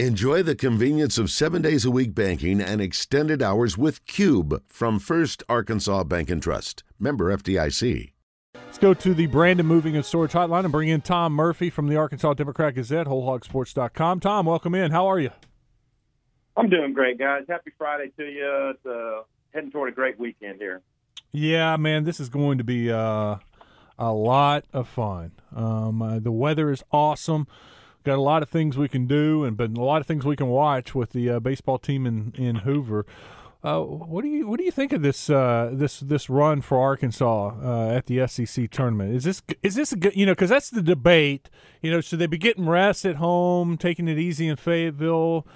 Enjoy the convenience of seven days a week banking and extended hours with Cube from First Arkansas Bank and Trust. Member FDIC. Let's go to the Brandon Moving and Storage Hotline and bring in Tom Murphy from the Arkansas Democrat Gazette, WholeHogSports.com. Tom, welcome in. How are you? I'm doing great, guys. Happy Friday to you. It's uh, heading toward a great weekend here. Yeah, man, this is going to be uh, a lot of fun. Um, uh, the weather is awesome got a lot of things we can do, and but a lot of things we can watch with the uh, baseball team in in Hoover. Uh, what do you what do you think of this uh, this this run for Arkansas uh, at the SEC tournament? Is this is this a good, you know because that's the debate. You know, should they be getting rest at home, taking it easy in Fayetteville?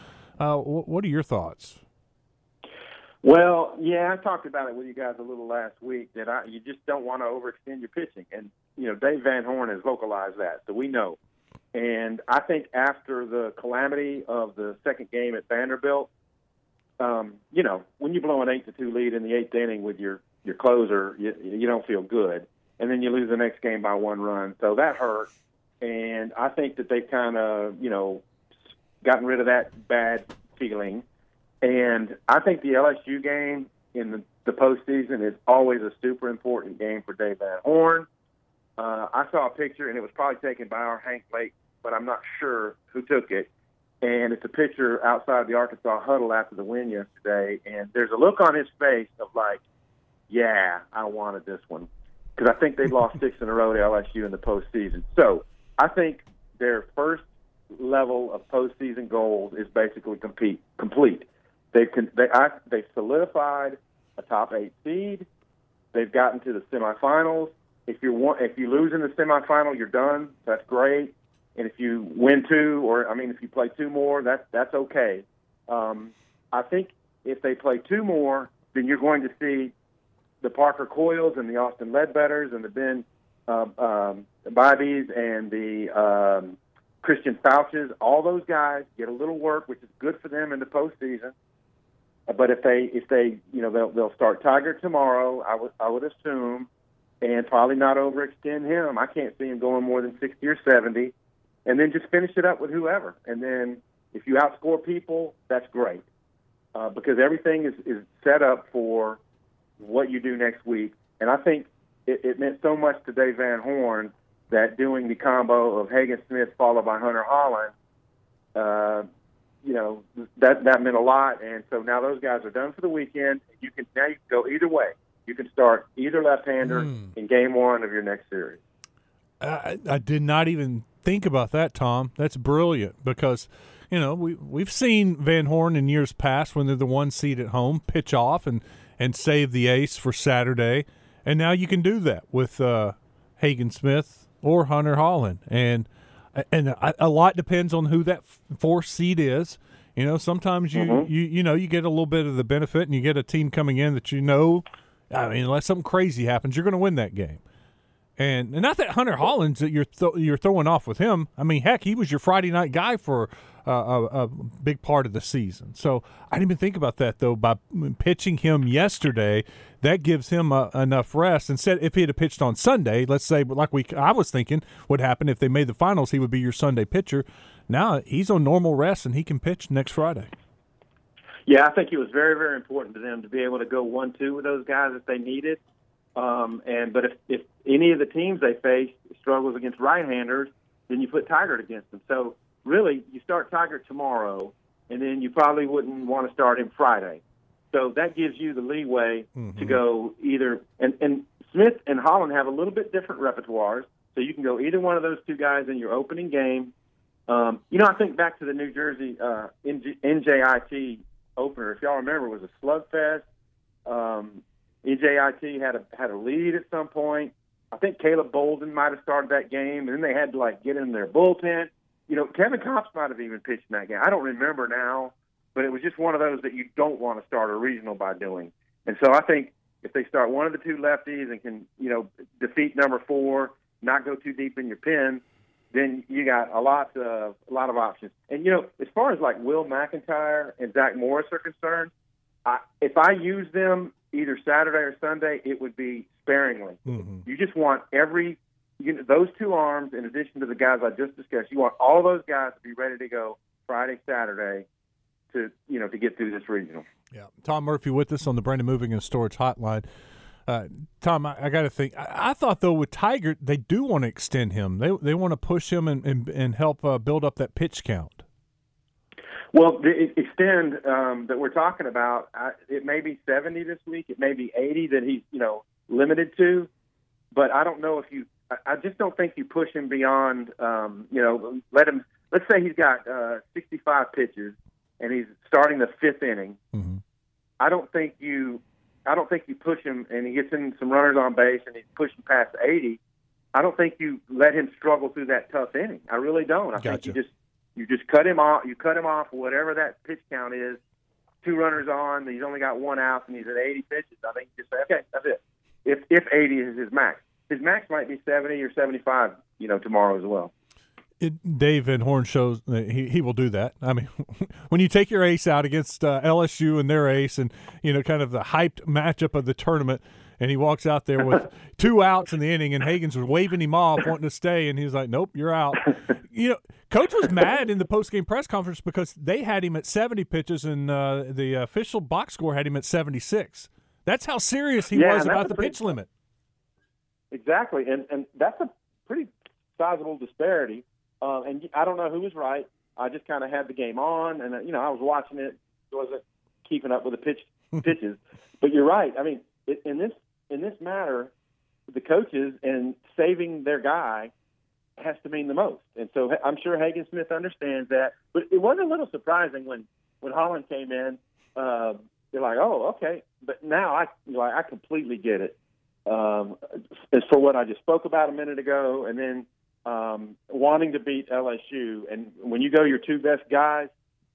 Uh, what, what are your thoughts? Well, yeah, I talked about it with you guys a little last week that I you just don't want to overextend your pitching, and you know Dave Van Horn has vocalized that, so we know and I think after the calamity of the second game at Vanderbilt, um, you know, when you blow an eight to two lead in the eighth inning with your your closer, you, you don't feel good, and then you lose the next game by one run. So that hurt, and I think that they've kind of you know gotten rid of that bad feeling. And I think the LSU game in the, the postseason is always a super important game for Dave Van Horn. Uh, I saw a picture, and it was probably taken by our Hank Lake, but I'm not sure who took it. And it's a picture outside the Arkansas huddle after the win yesterday, and there's a look on his face of like, "Yeah, I wanted this one," because I think they've lost six in a row to LSU in the postseason. So I think their first level of postseason goals is basically compete, complete. They've they I, they've solidified a top eight seed. They've gotten to the semifinals if you want, if you lose in the semifinal, you're done. That's great. And if you win two, or I mean, if you play two more, that's that's okay. Um, I think if they play two more, then you're going to see the Parker Coyles and the Austin Ledbetters and the Ben uh, um, Bybees and the um, Christian Foutches. All those guys get a little work, which is good for them in the postseason. But if they if they you know they'll they'll start Tygart tomorrow, I would I would assume and probably not overextend him. I can't see him going more than 60 or 70, and then just finish it up with whoever. And then if you outscore people, that's great uh, because everything is, is set up for what you do next week. And I think it, it meant so much to Dave Van Horn that doing the combo of Hagen Smith followed by Hunter Hollan, uh, you know, that that meant a lot. And so now those guys are done for the weekend. You can now you can go either way you can start either left-hander mm. in game one of your next series. I, I did not even think about that, Tom. That's brilliant because you know we we've seen Van Horn in years past when they're the one seed at home pitch off and and save the ace for Saturday, and now you can do that with uh, Hagen Smith or Hunter Hollan, and and a, a lot depends on who that fourth seed is. You know, sometimes you, mm-hmm. you you know you get a little bit of the benefit, and you get a team coming in that you know I mean, unless something crazy happens, you're going to win that game. And, and not that Hunter Hollins that you're th- you're throwing off with him. I mean, heck, he was your Friday night guy for uh, a, a, big part of the season. So I didn't even think about that though. By pitching him yesterday, that gives him uh, enough rest. Instead, if he had pitched on Sunday, let's say, like we I was thinking would happen if they made the finals, he would be your Sunday pitcher. Now he's on normal rest and he can pitch next Friday. Yeah, I think it was very, very important to them to be able to go one-two with those guys if they needed. Um, and but if, if any of the teams they face struggles against right-handers, then you put Tygart against them. So really, you start Tygart tomorrow, and then you probably wouldn't want to start him Friday. So that gives you the leeway mm-hmm. to go either. And, and Smith and Hollan have a little bit different repertoires, so you can go either one of those two guys in your opening game. Um, you know, I think back to the New Jersey uh, NJIT opener. If y'all remember, was a slugfest. Um, NJIT had a had a lead at some point. I think Caleb Bolden might have started that game, and then they had to like get in their bullpen. You know, Kevin Kopps might have even pitched in that game. I don't remember now, but it was just one of those that you don't want to start a regional by doing. And so I think if they start one of the two lefties and can, you know, defeat number four, not go too deep in your pen, then you got a lot of a lot of options. And you know, as far as like Will McEntire and Zach Morris are concerned, I, if I use them either Saturday or Sunday, it would be sparingly. Mm-hmm. You just want every you know, those two arms, in addition to the guys I just discussed, you want all those guys to be ready to go Friday, Saturday to you know to get through this regional. Yeah, Tom Murphy with us on the Brandon Moving and Storage Hotline. Uh, Tom, I, I got to think. I, I, thought though with Tygart, they do want to extend him. They they want to push him and and, and help uh, build up that pitch count. Well, the extend um, that we're talking about, I, it may be 70 this week. It may be 80 that he's you know limited to, but I don't know if you. I just don't think you push him beyond. Um, you know, let him. Let's say he's got uh, 65 pitches and he's starting the fifth inning. Mm-hmm. I don't think you. I don't think you push him and he gets in some runners on base and he's pushing past 80. I don't think you let him struggle through that tough inning. I really don't. I gotcha. think you just you just cut him off. You cut him off whatever that pitch count is. Two runners on. He's only got one out, and he's at 80 pitches. I think you just say, okay, that's it. If if 80 is his max, his max might be 70 or 75. You know, tomorrow as well. It, Dave Van Horn shows that he, he will do that. I mean, when you take your ace out against uh, LSU and their ace, and you know, kind of the hyped matchup of the tournament, and he walks out there with two outs in the inning, and Hagans was waving him off, wanting to stay, and he's like, "Nope, you're out." You know, coach was mad in the post game press conference because they had him at 70 pitches, and uh, the official box score had him at 76. That's how serious he yeah, was about the pretty, pitch limit. Exactly, and and that's a pretty sizable disparity. Uh, and I don't know who was right. I just kind of had the game on, and uh, you know I was watching it, wasn't keeping up with the pitch pitches. But you're right. I mean, it, in this in this matter, the coaches and saving their guy has to mean the most. And so I'm sure Hagen Smith understands that. But it was a little surprising when when Hollan came in. Uh, they're like, oh, okay. But now I you know, I completely get it. Um, as for what I just spoke about a minute ago, and then um, wanting to beat LSU, and when you go your two best guys,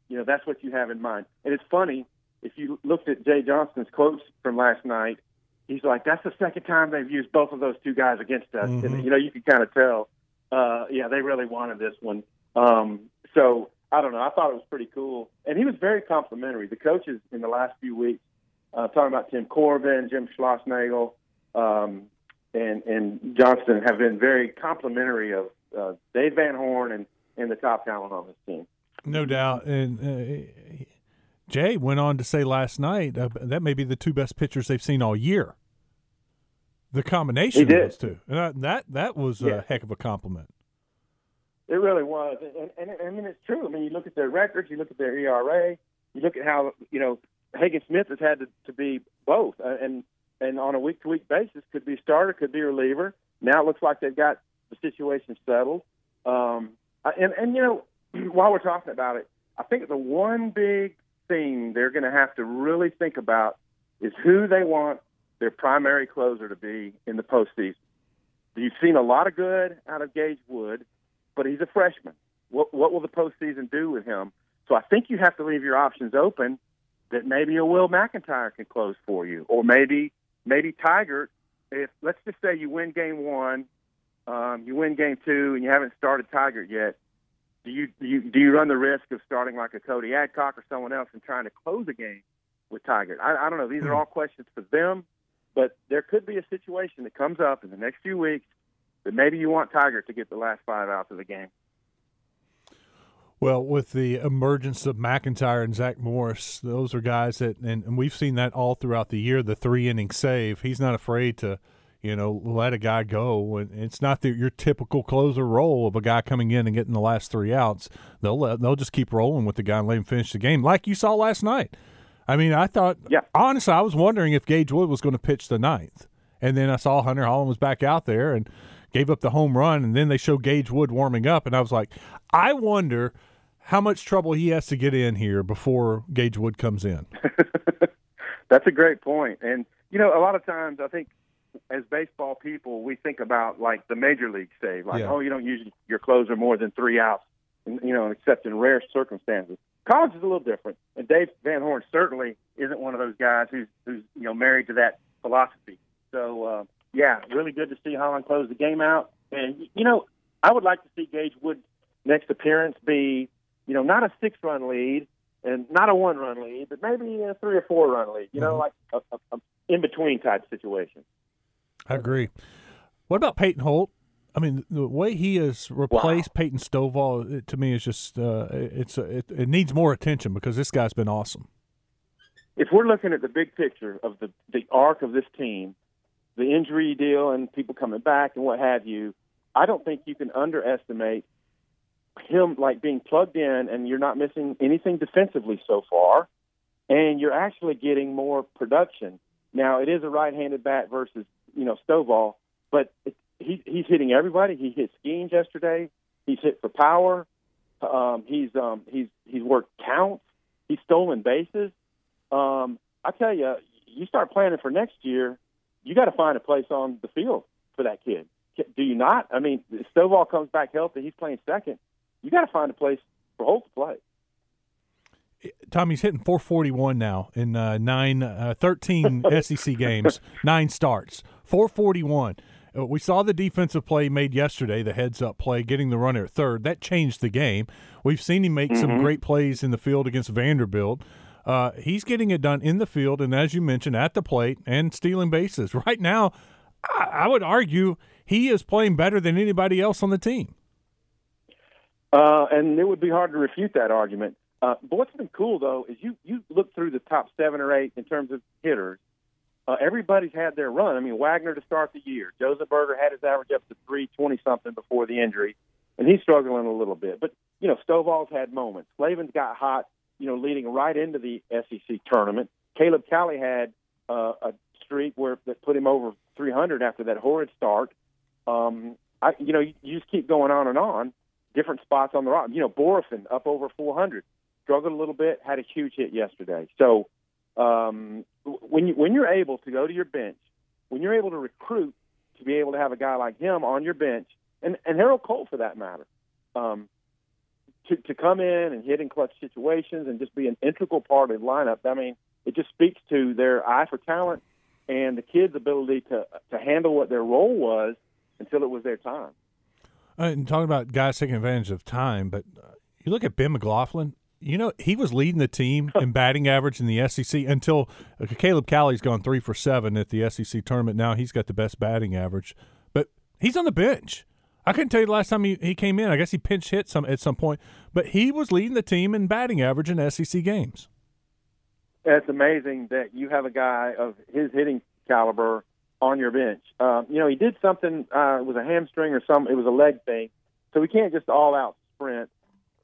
you know that's what you have in mind. And it's funny if you looked at Jay Johnson's quotes from last night. He's like, "That's the second time they've used both of those two guys against us," mm-hmm. and you know you can kind of tell. Uh, yeah, they really wanted this one. Um, so I don't know. I thought it was pretty cool, and he was very complimentary. The coaches in the last few weeks, uh, talking about Tim Corbin, Jim Schlossnagle, um, and and Johnson have been very complimentary of uh, Dave Van Horn and and the top talent on this team. No doubt, and. Uh, Jay went on to say last night uh, that may be the two best pitchers they've seen all year. The combination of those two, and that that was yeah. a heck of a compliment. It really was, and, and, and I mean it's true. I mean, you look at their records, you look at their ERA, you look at how you know Hagen Smith has had to, to be both, uh, and and on a week to week basis could be starter, could be reliever. Now it looks like they've got the situation settled. Um, and and you know, while we're talking about it, I think the one big thing they're going to have to really think about is who they want their primary closer to be in the postseason. You've seen a lot of good out of Gage Wood, but he's a freshman. What, what will the postseason do with him? So I think you have to leave your options open that maybe a Will McEntire can close for you, or maybe maybe Tygart. If let's just say you win game one, um, you win game two, and you haven't started Tygart yet, do you, do you do you run the risk of starting like a Cody Adcock or someone else and trying to close a game with Tygart? I, I don't know. These are all questions for them, but there could be a situation that comes up in the next few weeks that maybe you want Tiger to get the last five outs of the game. Well, with the emergence of McEntire and Zach Morris, those are guys that, and, and we've seen that all throughout the year. The three inning save, he's not afraid to, you know, let a guy go. And it's not the, your typical closer role of a guy coming in and getting the last three outs. They'll let, they'll just keep rolling with the guy and let him finish the game, like you saw last night. I mean, I thought, yeah. honestly, I was wondering if Gage Wood was going to pitch the ninth, and then I saw Hunter Hollan was back out there and gave up the home run, and then they show Gage Wood warming up, and I was like, I wonder how much trouble he has to get in here before Gage Wood comes in. That's a great point. And, you know, a lot of times I think as baseball people, we think about like the major league save, like, yeah. oh, you don't use your closer more than three outs, you know, except in rare circumstances. College is a little different, and Dave Van Horn certainly isn't one of those guys who's who's you know married to that philosophy. So uh, yeah, really good to see Hollan close the game out. And you know, I would like to see Gage Wood's next appearance be you know, not a six run lead and not a one run lead, but maybe a three or four run lead, you know, mm-hmm. like a, a, a in between type situation. I agree. What about Peyton Holt? I mean, the way he has replaced wow. Peyton Stovall it, to me is just uh, it's it, it needs more attention because this guy's been awesome. If we're looking at the big picture of the the arc of this team, the injury deal and people coming back and what have you, I don't think you can underestimate him like being plugged in and you're not missing anything defensively so far, and you're actually getting more production. Now it is a right-handed bat versus you know Stovall, but it, he, he's hitting everybody. He hit Skenes yesterday. He's hit for power. Um, he's um, he's he's worked counts. He's stolen bases. Um, I tell you, you start planning for next year. You got to find a place on the field for that kid. Do you not? I mean, Stovall comes back healthy, he's playing second. You got to find a place for Holt to play. Tommy's hitting 441 now in uh, nine, uh, 13 SEC games, nine starts, 441. Uh, we saw the defensive play made yesterday, the heads up play, getting the runner at third. That changed the game. We've seen him make mm-hmm. some great plays in the field against Vanderbilt. Uh, he's getting it done in the field, and as you mentioned, at the plate and stealing bases. Right now, I, I would argue he is playing better than anybody else on the team. Uh, and it would be hard to refute that argument. Uh, but what's been cool though is you you look through the top seven or eight in terms of hitters, uh, everybody's had their run. I mean, Wegner to start the year. Josenberger had his average up to 320 something before the injury, and he's struggling a little bit. But, you know, Stovall's had moments. Slavens' got hot, you know, leading right into the SEC tournament. Caleb Cali had uh, a streak where that put him over 300 after that horrid start. Um, I, you know, you, you just keep going on and on. Different spots on the rock. You know, Bohrofen up over 400. Struggled a little bit. Had a huge hit yesterday. So um, when you when you're able to go to your bench, when you're able to recruit to be able to have a guy like him on your bench, and and Harold Coll for that matter, um, to to come in and hit in clutch situations and just be an integral part of the lineup. I mean, it just speaks to their eye for talent and the kids' ability to to handle what their role was until it was their time. Uh, and talking about guys taking advantage of time, but uh, you look at Ben McLaughlin you know, he was leading the team in batting average in the SEC until uh, Caleb Cali's gone three for seven at the SEC tournament. Now he's got the best batting average, but he's on the bench. I couldn't tell you the last time he, he came in. I guess he pinch hit some at some point, but he was leading the team in batting average in SEC games. It's amazing that you have a guy of his hitting caliber on your bench. Um, you know, he did something. Uh, it was a hamstring or some. It was a leg thing, so we can't just all out sprint.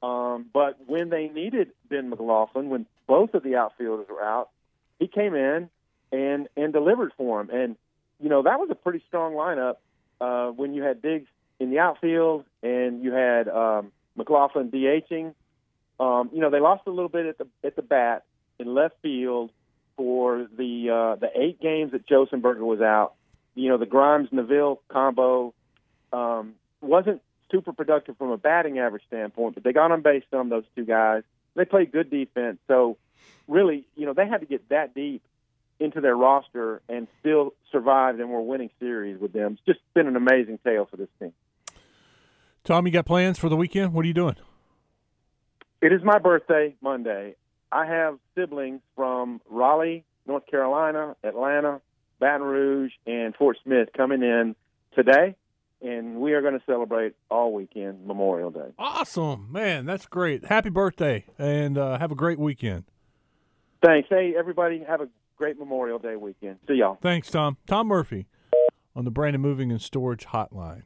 Um, but when they needed Ben McLaughlin, when both of the outfielders were out, he came in and and delivered for him. And you know that was a pretty strong lineup uh, when you had Diggs in the outfield and you had um, McLaughlin DHing. Um, you know they lost a little bit at the at the bat in left field for the uh, the eight games that Josenberger was out. You know the Grimes Neville combo um, wasn't super productive from a batting average standpoint, but they got on base some those two guys. They played good defense, so really, you know, they had to get that deep into their roster and still survived and were winning series with them. It's just been an amazing tale for this team. Tom, you got plans for the weekend? What are you doing? It is my birthday Monday. I have siblings from Raleigh, North Carolina, Atlanta, Baton Rouge, and Fort Smith coming in today and we are going to celebrate all weekend Memorial Day. Awesome, man! That's great. Happy birthday, and uh, have a great weekend. Thanks. Hey, everybody, have a great Memorial Day weekend. See y'all. Thanks, Tom. Tom Murphy on the Brandon Moving and Storage Hotline.